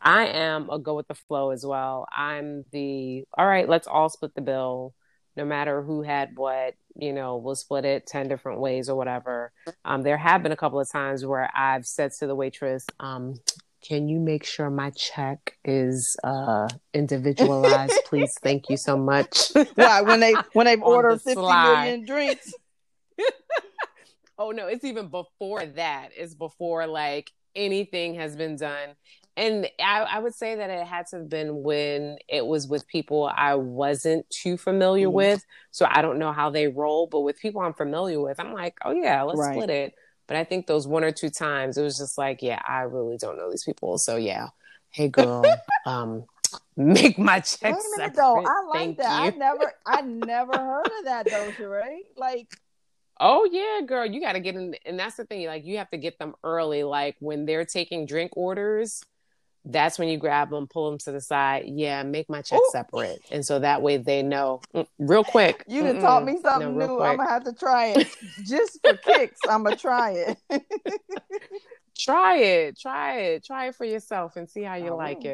I am a go with the flow as well. I'm the all right, let's all split the bill. No matter who had what, you know, we'll split it 10 different ways or whatever. Um, there have been a couple of times where I've said to the waitress, um, can you make sure my check is uh individualized please thank you so much why when they when they've ordered the 50 slide. million drinks oh no it's even before that it's before like anything has been done and I, I, would say that it had to have been when it was with people I wasn't too familiar mm-hmm. with. So I don't know how they roll, but with people I'm familiar with, I'm like, oh yeah, let's right. split it. But I think those one or two times, it was just like, yeah, I really don't know these people. So yeah, hey girl, um, make my check Wait a minute, though. I like Thank that. You. I never, I never heard of that though, Sheree. Like Oh yeah, girl, you got to get in, and that's the thing. Like you have to get them early. Like when they're taking drink orders, that's when you grab them, pull them to the side. Yeah, make my check Ooh. separate, and so that way they know mm, real quick. You done taught me something no, new. Quick. I'm gonna have to try it just for kicks. I'm gonna try it. try it, try it, try it for yourself, and see how you like it.